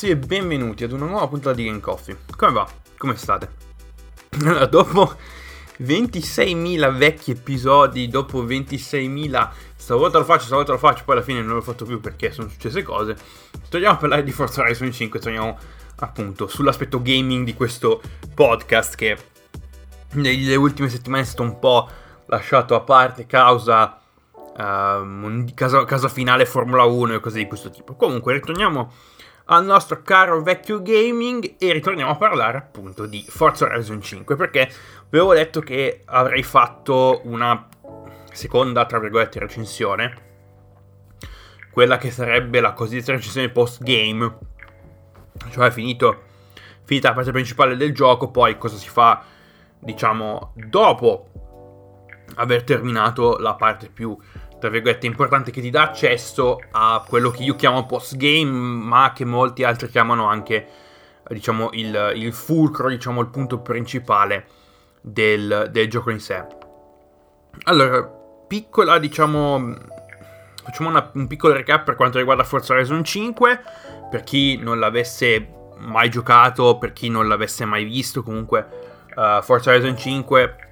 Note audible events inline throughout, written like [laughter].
Ragazzi e benvenuti ad una nuova puntata di Game Coffee. Come va? Come state? [laughs] Allora, dopo 26.000 vecchi episodi, dopo 26.000... Stavolta lo faccio, stavolta lo faccio, poi alla fine non l'ho fatto più perché sono successe cose. Torniamo a parlare di Forza Horizon 5, torniamo appunto sull'aspetto gaming di questo podcast che nelle ultime settimane è stato un po' lasciato a parte causa... Uh, casa, casa finale Formula 1 e cose di questo tipo. Comunque, ritorniamo al nostro caro vecchio gaming e ritorniamo a parlare appunto di Forza Horizon 5 perché avevo detto che avrei fatto una seconda, tra virgolette, recensione, quella che sarebbe la cosiddetta recensione post game, cioè finito, finita la parte principale del gioco, poi cosa si fa, diciamo, dopo aver terminato la parte più tra virgolette, importante che ti dà accesso a quello che io chiamo post game, ma che molti altri chiamano anche, diciamo, il, il fulcro, diciamo, il punto principale del, del gioco in sé. Allora, piccola, diciamo, facciamo una, un piccolo recap per quanto riguarda Forza Horizon 5, per chi non l'avesse mai giocato, per chi non l'avesse mai visto, comunque uh, Forza Horizon 5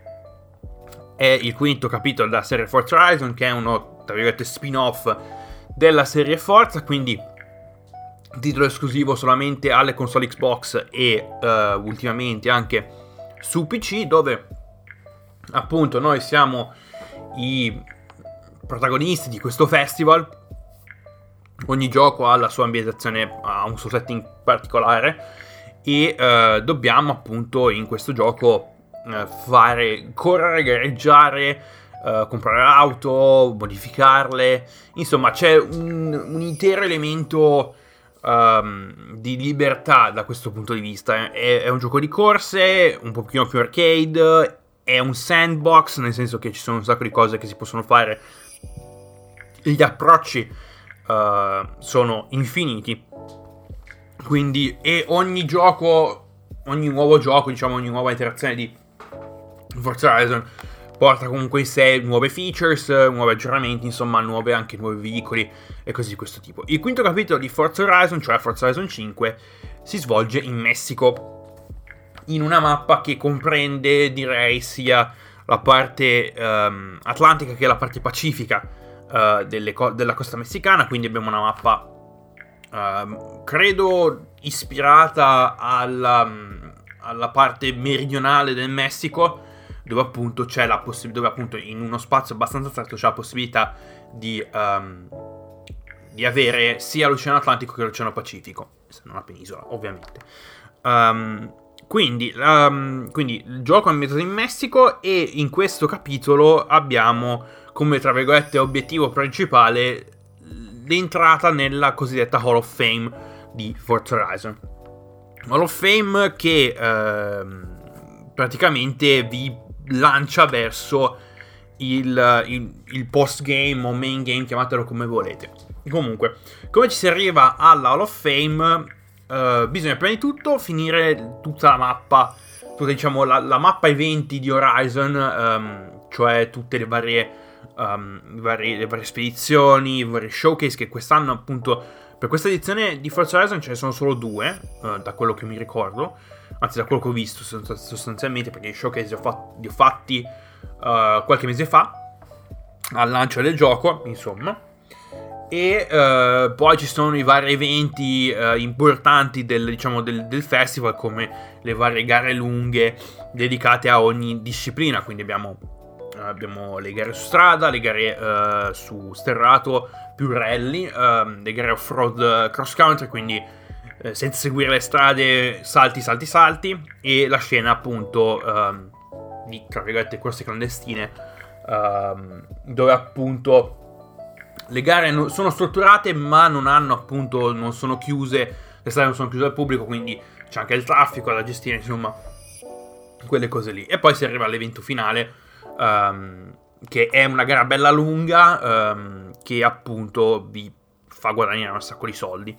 è il quinto capitolo della serie Forza Horizon, che è uno, tra virgolette, spin-off della serie Forza, quindi titolo esclusivo solamente alle console Xbox e uh, ultimamente anche su PC, dove appunto noi siamo i protagonisti di questo festival. Ogni gioco ha la sua ambientazione, ha un suo setting particolare e uh, dobbiamo appunto in questo gioco fare, correre, gareggiare, uh, comprare auto, modificarle. Insomma, c'è un, un intero elemento um, di libertà da questo punto di vista. È, è, un gioco di corse, un pochino più arcade, è un sandbox, nel senso che ci sono un sacco di cose che si possono fare. Gli approcci uh, sono infiniti. Quindi, e ogni gioco, ogni nuovo gioco, diciamo, ogni nuova interazione di Forza Horizon porta comunque in sé nuove features, nuovi aggiornamenti, insomma, nuove anche nuovi veicoli e così di questo tipo. Il quinto capitolo di Forza Horizon, cioè Forza Horizon 5, si svolge in Messico, in una mappa che comprende, direi, sia la parte um, atlantica che la parte pacifica uh, co- della costa messicana, quindi abbiamo una mappa, uh, credo, ispirata alla, alla parte meridionale del Messico, dove appunto c'è la possibilità, dove appunto in uno spazio abbastanza stretto c'è la possibilità di, um, di avere sia l'Oceano Atlantico che l'Oceano Pacifico, essendo una penisola ovviamente. Um, quindi, um, quindi, il gioco è ambientato in Messico e in questo capitolo abbiamo come tra virgolette obiettivo principale l'entrata nella cosiddetta Hall of Fame di Forza Horizon. Hall of Fame che ehm, praticamente vi lancia verso il, il, il post game o main game, chiamatelo come volete. Comunque, come ci si arriva alla Hall of Fame, uh, bisogna prima di tutto finire tutta la mappa, tutta diciamo la, la mappa eventi di Horizon, um, cioè tutte le varie, um, varie, le varie spedizioni, i vari showcase che quest'anno appunto per questa edizione di Forza Horizon ce ne sono solo due, uh, da quello che mi ricordo anzi da quello che ho visto sostanzialmente, perché i showcase li ho, fatti, li ho fatti uh, qualche mese fa, al lancio del gioco, insomma. E uh, poi ci sono i vari eventi uh, importanti del, diciamo, del, del, festival, come le varie gare lunghe dedicate a ogni disciplina. Quindi abbiamo, abbiamo le gare su strada, le gare su sterrato, più rally, ehm, le gare off-road cross country, quindi eh, senza seguire le strade, salti, salti, salti, e la scena appunto um, di, tra virgolette, corse clandestine, um, dove appunto le gare no, sono strutturate ma non hanno appunto, non sono chiuse, le strade non sono chiuse al pubblico, quindi c'è anche il traffico da gestire, insomma, quelle cose lì. E poi si arriva all'evento finale, um, che è una gara bella lunga, che appunto vi fa guadagnare un sacco di soldi.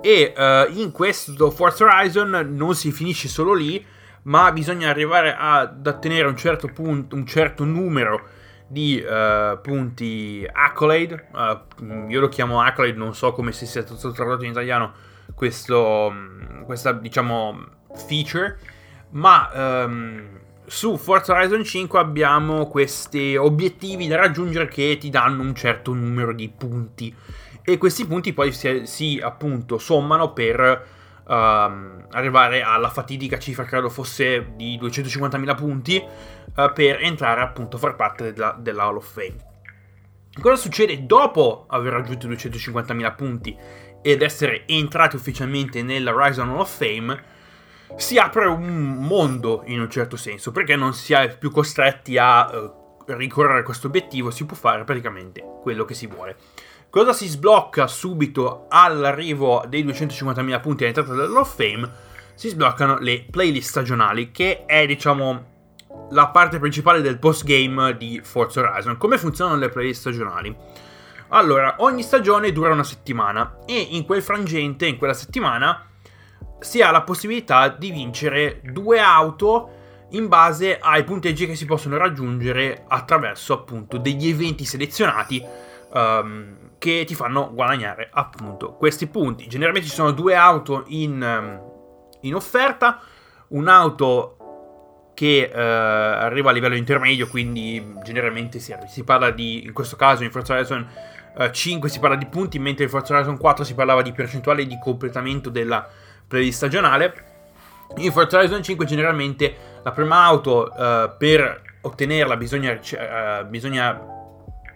E uh, in questo Forza Horizon non si finisce solo lì, ma bisogna arrivare ad ottenere un certo punto, un certo numero di uh, punti accolade, uh, io lo chiamo accolade, non so come si sia stato tradotto in italiano questo, questa diciamo feature, ma um, su Forza Horizon 5 abbiamo questi obiettivi da raggiungere che ti danno un certo numero di punti e questi punti poi si, si appunto sommano per uh, arrivare alla fatidica cifra, credo fosse di 250.000 punti, uh, per entrare appunto a far parte della, della Hall of Fame. Cosa succede dopo aver raggiunto i 250.000 punti ed essere entrati ufficialmente nella Horizon Hall of Fame? si apre un mondo in un certo senso, perché non si è più costretti a uh, ricorrere a questo obiettivo, si può fare praticamente quello che si vuole. Cosa si sblocca subito all'arrivo dei 250.000 punti all'entrata dell'Hall of Fame? Si sbloccano le playlist stagionali, che è diciamo la parte principale del postgame di Forza Horizon. Come funzionano le playlist stagionali? Allora, ogni stagione dura una settimana e in quel frangente, in quella settimana, si ha la possibilità di vincere due auto in base ai punteggi che si possono raggiungere attraverso appunto degli eventi selezionati um, che ti fanno guadagnare appunto questi punti. Generalmente ci sono due auto in, um, in offerta, un'auto che uh, arriva a livello intermedio, quindi generalmente si, si, parla di, in questo caso in Forza Horizon eh, 5 si parla di punti, mentre in Forza Horizon 4 si parlava di percentuale di completamento della playlist stagionale. In Forza Horizon 5 generalmente la prima auto uh, per ottenerla bisogna, uh, bisogna,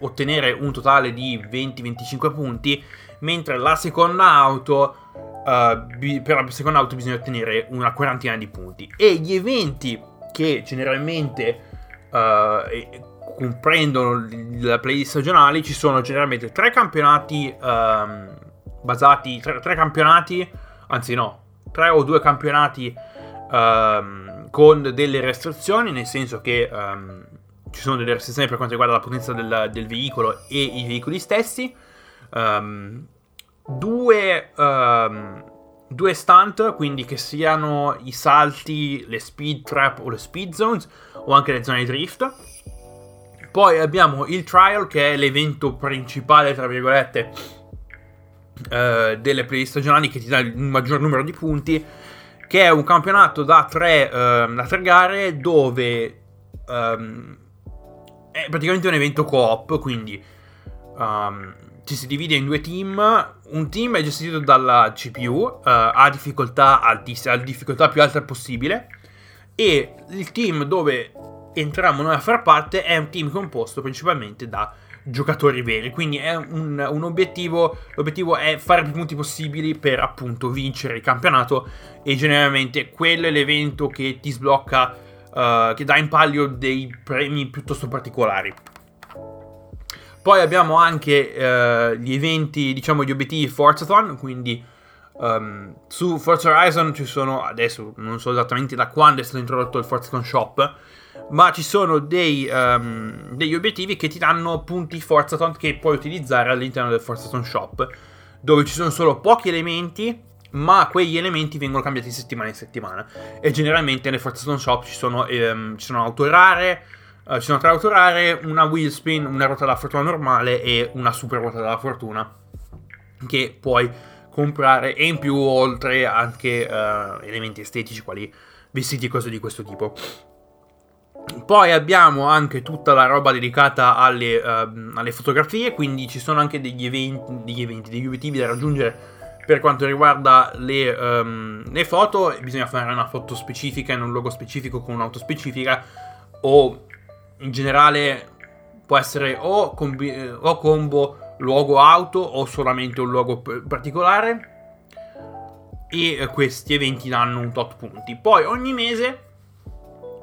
ottenere un totale di 20-25 punti, mentre la seconda auto uh, bi- per la seconda auto bisogna ottenere una quarantina di punti. E gli eventi che generalmente comprendono la playlist stagionali ci sono generalmente tre campionati um, basati, tre, tre campionati anzi no, tre o due campionati um, con delle restrizioni, nel senso che um, ci sono delle restrizioni per quanto riguarda la potenza del, del veicolo e i veicoli stessi. Um, due, due stunt, quindi che siano i salti, le speed trap o le speed zones, o anche le zone drift. Poi abbiamo il trial, che è l'evento principale, tra virgolette, eh, delle playlist stagionali che ti dà il maggior numero di punti, che è un campionato da tre, uh, da tre gare dove um, è praticamente un evento co-op, quindi um, ci si divide in due team, un team è gestito dalla CPU, uh, ha difficoltà, altissima, la difficoltà più alta possibile, e il team dove entriamo noi a far parte è un team composto principalmente da giocatori veri. Quindi è un, un, obiettivo. L'obiettivo è fare più punti possibili per appunto vincere il campionato. E generalmente quello è l'evento che ti sblocca, uh, che dà in palio dei premi piuttosto particolari. Poi abbiamo anche uh, gli eventi, diciamo, gli obiettivi Forzathon. Quindi um, su Forza Horizon ci sono adesso, non so esattamente da quando è stato introdotto il Forzathon Shop ma ci sono dei, um, degli obiettivi che ti danno punti Forzaton che puoi utilizzare all'interno del Forzaton Shop, dove ci sono solo pochi elementi, ma quegli elementi vengono cambiati di settimana in settimana. E generalmente nel Forzaton Shop ci sono, um, ci sono auto rare, uh, ci sono tre auto rare, una wheel spin, una ruota della fortuna normale e una super ruota della fortuna, che puoi comprare e in più oltre anche uh, elementi estetici quali vestiti e cose di questo tipo. Poi abbiamo anche tutta la roba dedicata alle, uh, alle fotografie, quindi ci sono anche degli eventi, degli eventi, degli obiettivi da raggiungere per quanto riguarda le, um, le, foto. Bisogna fare una foto specifica in un luogo specifico con un'auto specifica o in generale può essere o, combi- o combo luogo auto o solamente un luogo particolare e questi eventi danno un tot punti. Poi ogni mese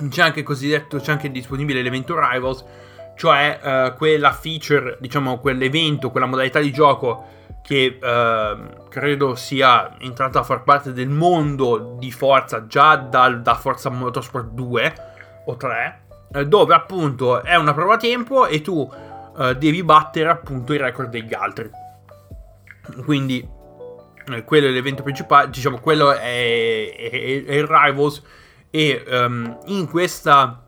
c'è anche c'è anche disponibile l'evento Rivals, cioè uh, quella feature, diciamo quell'evento, quella modalità di gioco che uh, credo sia entrata a far parte del mondo di Forza già dal, da Forza Motorsport 2 o 3, eh, dove appunto è una prova a tempo e tu uh, devi battere appunto i record degli altri. Quindi eh, quello è l'evento principale, diciamo quello è, è, è il Rivals e um, in questa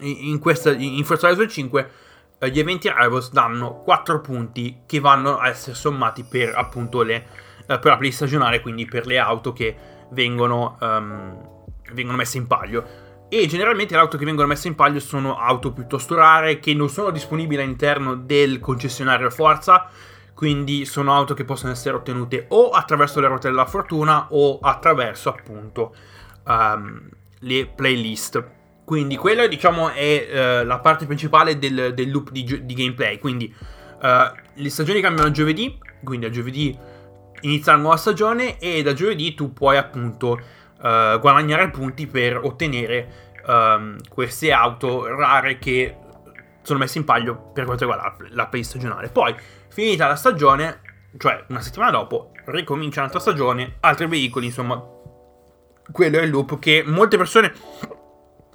in, questa, in Forza Horizon 5 eh, gli eventi Rivals danno 4 punti che vanno a essere sommati per appunto le, eh, per la play stagionale, quindi per le auto che vengono, um, vengono messe in paglio. E generalmente le auto che vengono messe in paglio sono auto piuttosto rare che non sono disponibili all'interno del concessionario Forza, quindi sono auto che possono essere ottenute o attraverso le ruote della fortuna o attraverso appunto um, le playlist. Quindi quella diciamo è uh, la parte principale del, del loop di, di, gameplay. Quindi uh, le stagioni cambiano a giovedì, quindi a giovedì inizia la nuova stagione e da giovedì tu puoi appunto uh, guadagnare punti per ottenere um, queste auto rare che sono messe in paglio per quanto riguarda la play stagionale. Poi, finita la stagione, cioè una settimana dopo, ricomincia un'altra stagione, altri veicoli, insomma, quello è il loop che molte persone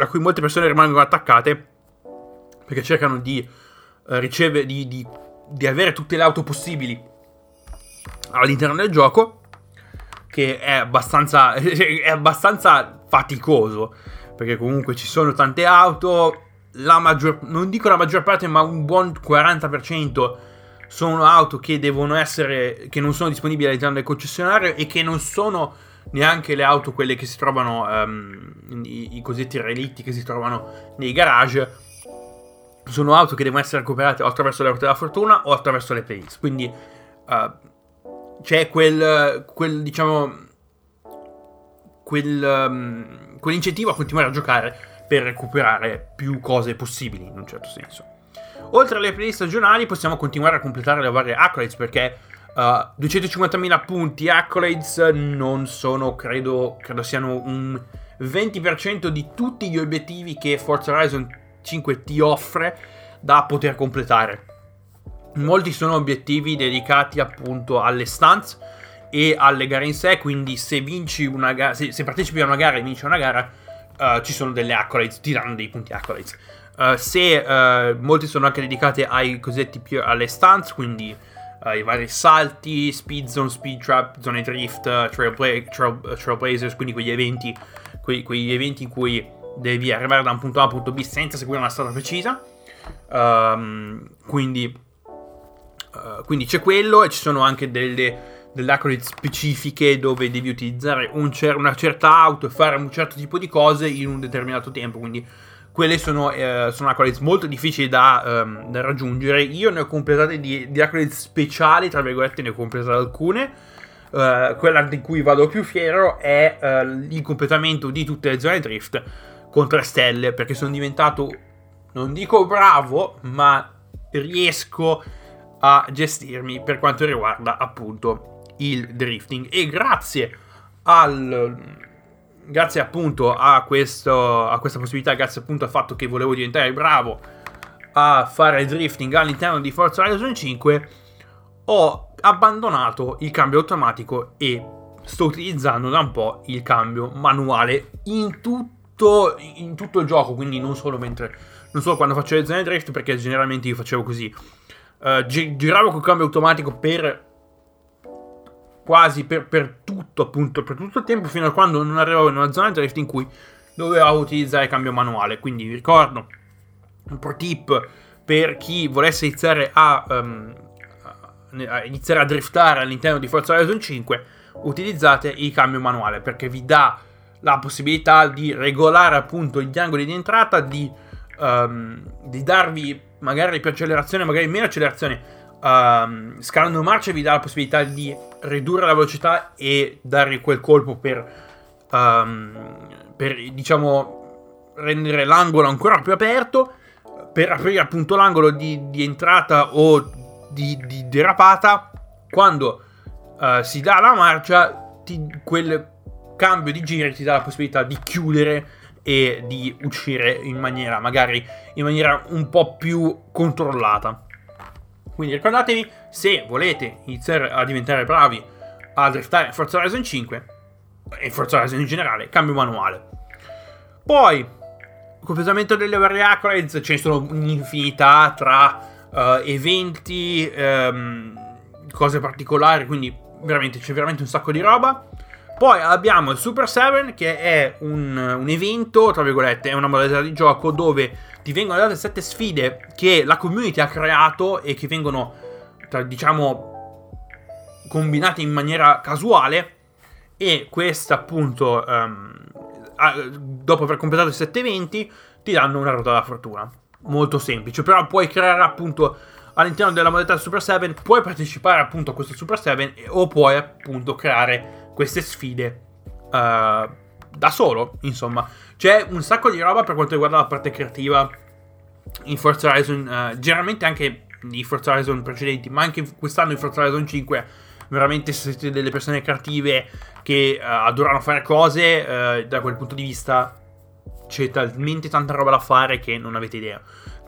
a cui molte persone rimangono attaccate perché cercano di uh, ricevere, di, di, di, avere tutte le auto possibili all'interno del gioco, che è abbastanza, [laughs] è abbastanza faticoso, perché comunque ci sono tante auto, la maggior, non dico la maggior parte, ma un buon 40% sono auto che devono essere, che non sono disponibili all'interno del concessionario e che non sono neanche le auto, quelle che si trovano, um, i, i, cosiddetti relitti che si trovano nei garage, sono auto che devono essere recuperate o attraverso le ruote della fortuna o attraverso le playlist. Quindi uh, c'è quel, quel, diciamo, quel, um, quell'incentivo a continuare a giocare per recuperare più cose possibili, in un certo senso. Oltre alle playlist stagionali possiamo continuare a completare le varie accolades perché Uh, eh, 250.000 punti accolades non sono, credo, credo siano un 20% di tutti gli obiettivi che Forza Horizon 5 ti offre da poter completare. Molti sono obiettivi dedicati appunto alle stunts e alle gare in sé, quindi se vinci una gara, se, se partecipi a una gara e vinci una gara, uh, ci sono delle accolades, ti danno dei punti accolades. Uh, se molti sono anche dedicati ai cosiddetti alle stunts, quindi uh, i vari salti, speed zone, speed trap, zone drift, trailbla- trail, uh, trailblazers, quindi quegli eventi, quei, quegli eventi in cui devi arrivare da un punto A a un punto B senza seguire una strada precisa. Um, quindi, uh, quindi, c'è quello e ci sono anche delle, delle accolade specifiche dove devi utilizzare un cer- una certa auto e fare un certo tipo di cose in un determinato tempo. Quindi quelle sono, eh, sono accolades molto difficili da, um, da, raggiungere. Io ne ho completate di, di accolades speciali, tra virgolette, ne ho completate alcune. Uh, quella di cui vado più fiero è uh, il completamento di tutte le zone drift con 3 stelle, perché sono diventato, non dico bravo, ma riesco a gestirmi per quanto riguarda appunto il drifting. E grazie al grazie appunto a, questo, a questa possibilità, grazie appunto al fatto che volevo diventare bravo a fare drifting all'interno di Forza Horizon 5, ho abbandonato il cambio automatico e sto utilizzando da un po' il cambio manuale in tutto, in tutto il gioco, quindi non solo, mentre, non solo quando faccio le zone drift, perché generalmente io facevo così. Uh, giravo col cambio automatico per quasi per, per, tutto, appunto, per tutto il tempo fino a quando non arrivavo in una zona drift in cui dovevo utilizzare cambio manuale. Quindi vi ricordo un pro tip per chi volesse iniziare a, um, a iniziare a driftare all'interno di Forza Horizon 5, utilizzate il cambio manuale perché vi dà la possibilità di regolare appunto gli angoli di entrata, di, um, di darvi magari più accelerazione, magari meno accelerazione um, scalando marcia vi dà la possibilità di ridurre la velocità e dare quel colpo per, um, per diciamo, rendere l'angolo ancora più aperto, per aprire appunto l'angolo di, di entrata o di, di derapata. Quando uh, si dà la marcia, ti, quel cambio di giri ti dà la possibilità di chiudere e di uscire in maniera magari in maniera un po' più controllata. Quindi ricordatevi, se volete iniziare a diventare bravi a driftare Forza Horizon 5 e Forza Horizon in generale, cambio manuale. Poi, completamento delle varie accolades, ce ne sono un'infinità tra uh, eventi, um, cose particolari, quindi veramente c'è veramente un sacco di roba. Poi abbiamo il Super 7 che è un, un, evento, tra virgolette, è una modalità di gioco dove ti vengono date sette sfide che la community ha creato e che vengono, diciamo, combinate in maniera casuale e questa appunto, um, dopo aver completato i sette eventi, ti danno una ruota della fortuna. Molto semplice, però puoi creare appunto all'interno della modalità Super 7 puoi partecipare appunto a questo Super 7 o puoi appunto creare queste sfide uh, da solo, insomma. C'è un sacco di roba per quanto riguarda la parte creativa in Forza Horizon, uh, generalmente anche nei Forza Horizon precedenti, ma anche quest'anno in Forza Horizon 5 veramente se siete delle persone creative che uh, adorano fare cose, da quel punto di vista c'è talmente tanta roba da fare che non avete idea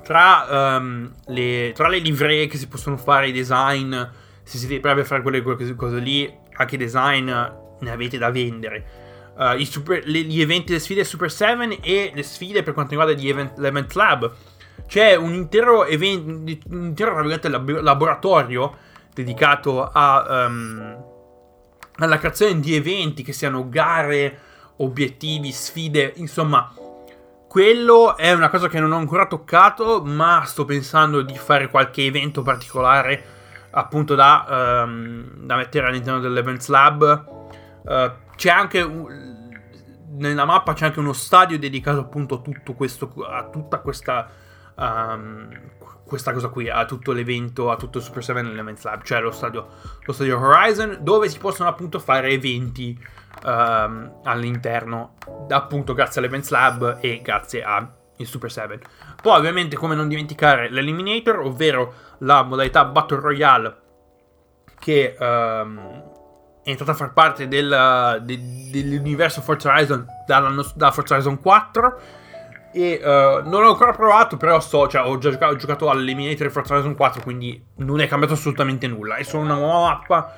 tra, um, le, tra le livree che si possono fare, i design, se siete bravi a fare quelle, quelle cose lì, anche design ne avete da vendere. Uh, super, le, gli eventi, le sfide Super 7 e le sfide per quanto riguarda gli event, l'Event Lab. C'è un intero, event, un intero lab, laboratorio dedicato a, um, alla creazione di eventi che siano gare, obiettivi, sfide, insomma quello è una cosa che non ho ancora toccato, ma sto pensando di fare qualche evento particolare appunto da, um, da mettere all'interno dell'Events Lab. Uh, c'è anche nella mappa c'è anche uno stadio dedicato appunto a tutto questo a tutta questa um, questa cosa qui a tutto l'evento a tutto il Super 7 Elements Lab cioè lo stadio, lo stadio Horizon dove si possono appunto fare eventi um, all'interno, appunto grazie all'Events Lab e grazie al Super 7. Poi ovviamente come non dimenticare l'Eliminator, ovvero la modalità Battle Royale che um, è entrata a far parte del, de, dell'universo Forza Horizon dalla, da Forza Horizon 4 e uh, non l'ho ancora provato però so, cioè, ho già giocato, ho giocato all'Eliminator Forza Horizon 4 quindi non è cambiato assolutamente nulla è solo una nuova mappa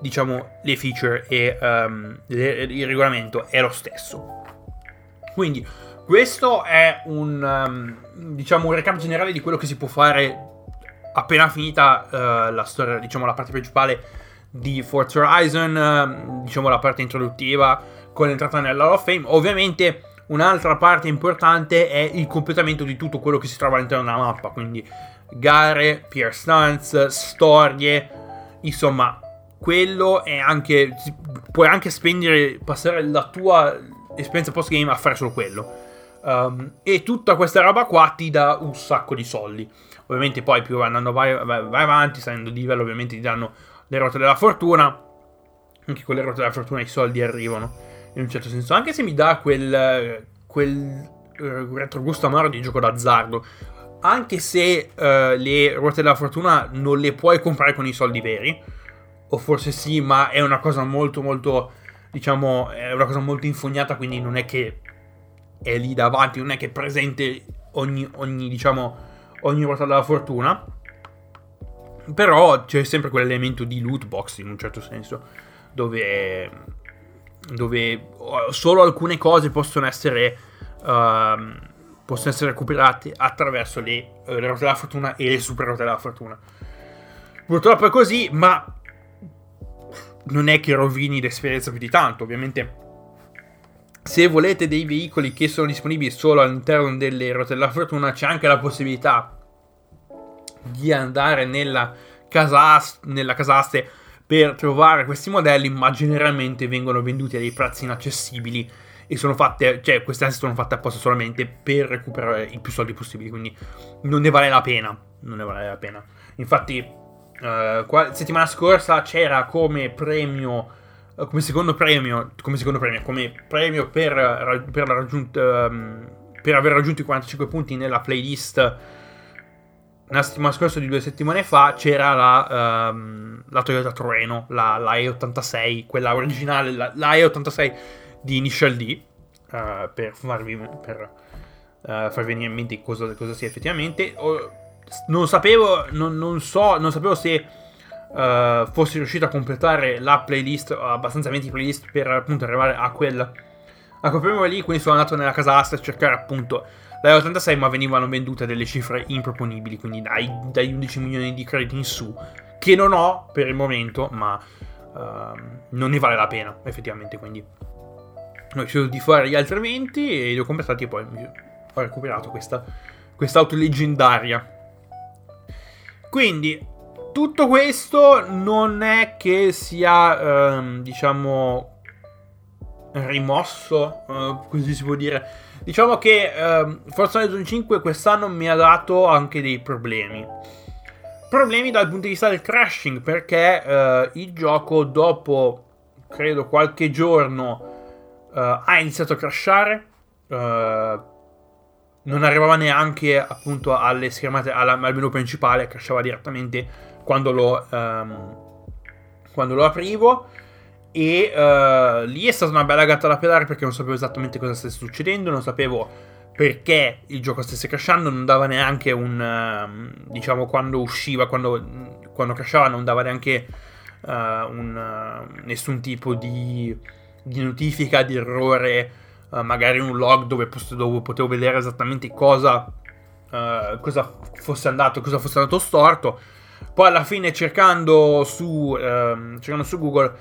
diciamo, le feature e um, il regolamento è lo stesso. Quindi, questo è un, um, diciamo, un recap generale di quello che si può fare appena finita uh, la storia, diciamo, la parte principale di Forza Horizon, uh, diciamo, la parte introduttiva con l'entrata nella Hall of Fame. Ovviamente, un'altra parte importante è il completamento di tutto quello che si trova all'interno della mappa, quindi gare, peer stunts, storie, insomma, quello è anche. Puoi anche spendere, passare la tua esperienza post game a fare solo quello. Um, e tutta questa roba qua ti dà un sacco di soldi. Ovviamente, poi più andando vai, vai, vai avanti, salendo di livello, ovviamente ti danno le ruote della fortuna. Anche con le ruote della fortuna i soldi arrivano. In un certo senso, anche se mi dà quel. quel retrogusto amaro di gioco d'azzardo. Anche se uh, le ruote della fortuna non le puoi comprare con i soldi veri o forse sì, ma è una cosa molto molto diciamo è una cosa molto infognata, quindi non è che è lì davanti, non è che è presente ogni, ogni diciamo ogni volta della fortuna. Però c'è sempre quell'elemento di loot box in un certo senso, dove, dove solo alcune cose possono essere, uh, possono essere recuperate attraverso le, le rotte della fortuna e le super rotte della fortuna. Purtroppo è così, ma non è che rovini l'esperienza più di tanto, ovviamente. Se volete dei veicoli che sono disponibili solo all'interno delle rotte della fortuna, c'è anche la possibilità di andare nella casa, nella casa aste per trovare questi modelli, ma generalmente vengono venduti a dei prezzi inaccessibili e sono fatte, cioè queste aste sono fatte apposta solamente per recuperare i più soldi possibili, quindi non ne vale la pena, non ne vale la pena. Infatti qua, settimana scorsa c'era come premio, come secondo premio, come secondo premio, come premio per, per, raggiunta, um, per aver raggiunto i 45 punti nella playlist. La settimana scorsa di due settimane fa c'era la, um, la Toyota Trueno, la, la, E86, quella originale, la, la E86 di Initial D, uh, per, farvi, per farvi venire in mente cosa, cosa sia effettivamente. O, non sapevo, non, non so, non sapevo se uh, fossi riuscito a completare la playlist, abbastanza 20 playlist per appunto arrivare a quel, a quel primo lì, quindi sono andato nella casa asta a cercare appunto la 86 ma venivano vendute delle cifre improponibili, quindi dai, dai 11 milioni di crediti in su, che non ho per il momento, ma uh, non ne vale la pena effettivamente, quindi ho deciso di fare gli altri eventi e li ho completati e poi ho recuperato questa quest'auto leggendaria. Quindi tutto questo non è che sia, ehm, diciamo, rimosso, eh, così si può dire. Diciamo che ehm, Forza Horizon 5 quest'anno mi ha dato anche dei problemi. Problemi dal punto di vista del crashing, perché eh, il gioco dopo, credo, qualche giorno eh, ha iniziato a crashare. Uh, non arrivava neanche appunto alle schermate, alla, al menu principale, crashava direttamente quando lo, um, quando lo aprivo. E uh, lì è stata una bella gatta da pedare perché non sapevo esattamente cosa stesse succedendo, non sapevo perché il gioco stesse crashando, non dava neanche un... Uh, diciamo quando usciva, quando, quando crashava non dava neanche uh, un, nessun tipo di, di notifica di errore uh, magari un log dove, dove, potevo vedere esattamente cosa, cosa fosse andato, cosa fosse andato storto. Poi alla fine cercando su, uh, cercando su Google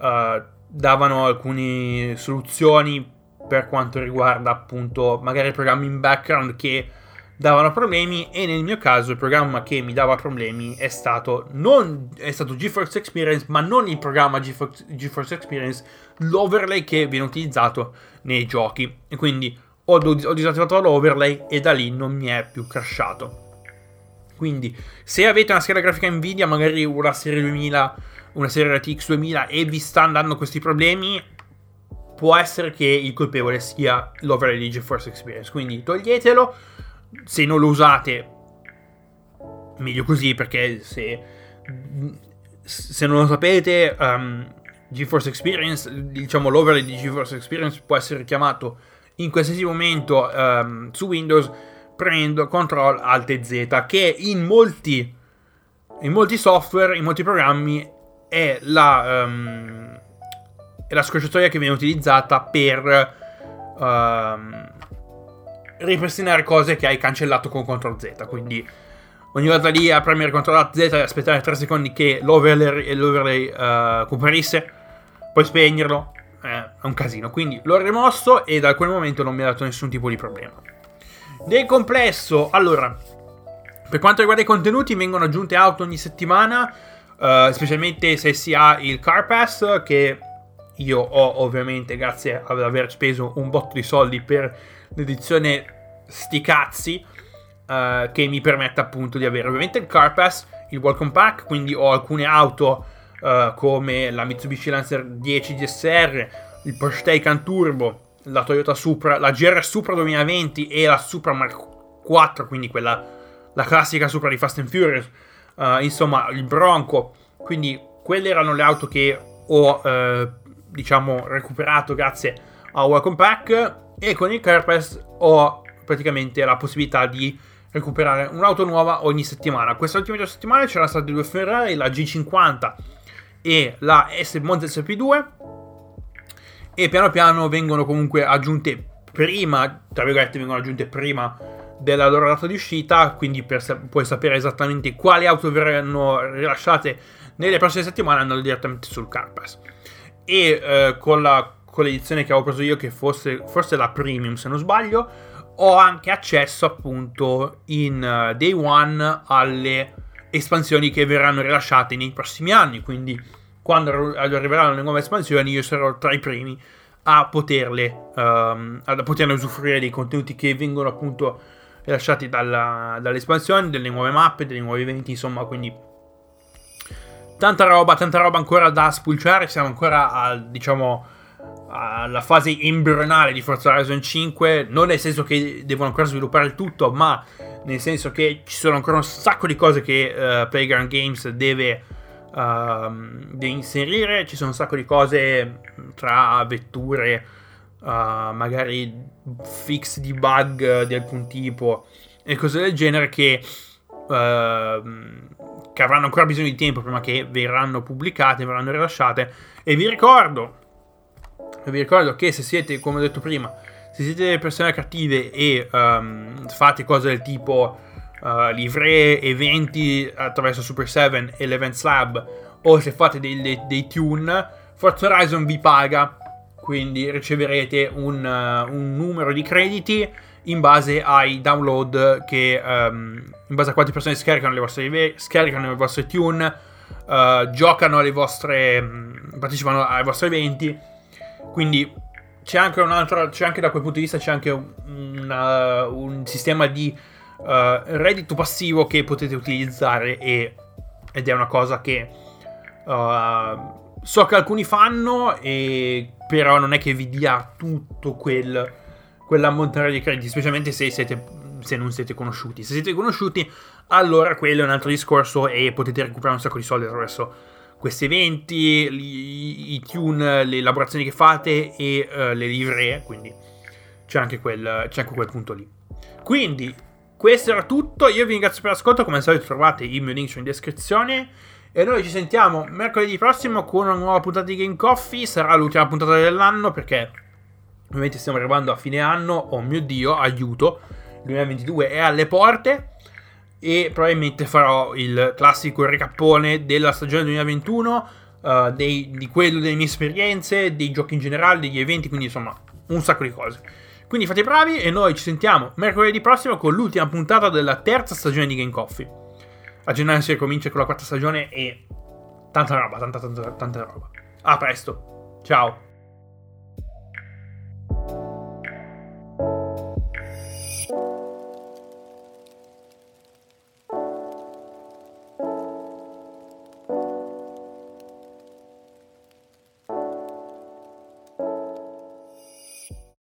eh, davano alcune soluzioni per quanto riguarda appunto magari programmi in background che davano problemi e nel mio caso il programma che mi dava problemi è stato non è stato GeForce Experience ma non il programma GeForce, GeForce Experience l'overlay che viene utilizzato nei giochi. E quindi ho, ho disattivato l'overlay e da lì non mi è più crashato quindi se avete una scheda grafica Nvidia magari una serie 2000 una serie RTX 2000 e vi stanno dando questi problemi può essere che il colpevole sia l'overlay di GeForce Experience. Quindi toglietelo. Se non lo usate, meglio così perché se, se non lo sapete, um, GeForce Experience, diciamo l'overlay di GeForce Experience può essere chiamato in qualsiasi momento um, su Windows premendo Ctrl Alt Z che in molti, in molti software, in molti programmi è la, um, è la scorciatoia che viene utilizzata per um, ripristinare cose che hai cancellato con CTRL Z. Quindi ogni volta lì a premere CTRL Z e aspettare 3 secondi che l'overlay, l'overlay uh, comparisse, poi spegnerlo. Eh, è un casino. Quindi l'ho rimosso e da quel momento non mi ha dato nessun tipo di problema. Nel complesso, allora, per quanto riguarda i contenuti, vengono aggiunte auto ogni settimana, uh, specialmente se si ha il Car Pass, che io ho ovviamente grazie ad aver speso un botto di soldi per l'edizione sti cazzi uh, che mi permette appunto di avere ovviamente il Car Pass, il Welcome Pack, quindi ho alcune auto uh, come la Mitsubishi Lancer 10 DSR, il Porsche Taycan Turbo, la Toyota Supra, la GR Supra 2020 e la Supra Mark 4, quindi quella la classica Supra di Fast and Furious, uh, insomma il Bronco, quindi quelle erano le auto che ho diciamo recuperato grazie a Welcome Pack e con il Carpass ho praticamente la possibilità di recuperare un'auto nuova ogni settimana. Questa ultima settimana c'erano state due Ferrari, la G50 e la S Monte SP2 e piano piano vengono comunque aggiunte prima, tra virgolette vengono aggiunte prima della loro data di uscita, quindi per, puoi sapere esattamente quali auto verranno rilasciate nelle prossime settimane andando direttamente sul Carpass. E eh, con la con l'edizione che avevo preso io, che fosse forse la premium se non sbaglio, ho anche accesso appunto in uh, day one alle espansioni che verranno rilasciate nei prossimi anni. Quindi quando arriveranno le nuove espansioni io sarò tra i primi a poterle, um, a poterne usufruire dei contenuti che vengono appunto rilasciati dalla, dalle espansioni, delle nuove mappe, dei nuovi eventi, insomma, quindi tanta roba, tanta roba ancora da spulciare, siamo ancora al, diciamo, alla fase embrionale di Forza Horizon 5, non nel senso che devono ancora sviluppare il tutto, ma nel senso che ci sono ancora un sacco di cose che uh, Playground Games deve, uh, deve, inserire, ci sono un sacco di cose tra vetture, uh, magari fix di bug di alcun tipo e cose del genere che, ehm, che avranno ancora bisogno di tempo prima che verranno pubblicate, verranno rilasciate. E vi ricordo vi ricordo che se siete, come ho detto prima, se siete persone cattive e um, fate cose del tipo uh, livree, eventi attraverso Super 7 e l'Events Lab o se fate dei, dei, dei tune, Forza Horizon vi paga, quindi riceverete un, uh, un numero di crediti in base ai download che um, in base a quante persone scaricano le vostre, scaricano le vostre tune, uh, giocano alle vostre um, partecipano ai vostri eventi. Quindi c'è anche un altro c'è anche da quel punto di vista c'è anche un, una, un sistema di uh, reddito passivo che potete utilizzare e, ed è una cosa che uh, so che alcuni fanno e però non è che vi dia tutto quel quell'ammontare di crediti, specialmente se, siete, se non siete conosciuti. Se siete conosciuti, allora quello è un altro discorso e potete recuperare un sacco di soldi attraverso questi eventi, i, i tune, le elaborazioni che fate e uh, le livree, quindi c'è anche, quel, c'è anche quel punto lì. Quindi, questo era tutto, io vi ringrazio per l'ascolto, come al solito trovate il mio link in descrizione. E noi ci sentiamo mercoledì prossimo con una nuova puntata di Game Coffee. Sarà l'ultima puntata dell'anno perché Ovviamente stiamo arrivando a fine anno, oh mio dio, aiuto, il 2022 è alle porte e probabilmente farò il classico ricappone della stagione 2021, uh, eh, dei, di quello delle mie esperienze, dei giochi in generale, degli eventi, quindi insomma un sacco di cose. Quindi fate bravi e noi ci sentiamo mercoledì prossimo con l'ultima puntata della terza stagione di Game Coffee. A gennaio si ricomincia con la quarta stagione e tanta roba, tanta tanta tanta roba. A presto. Ciao.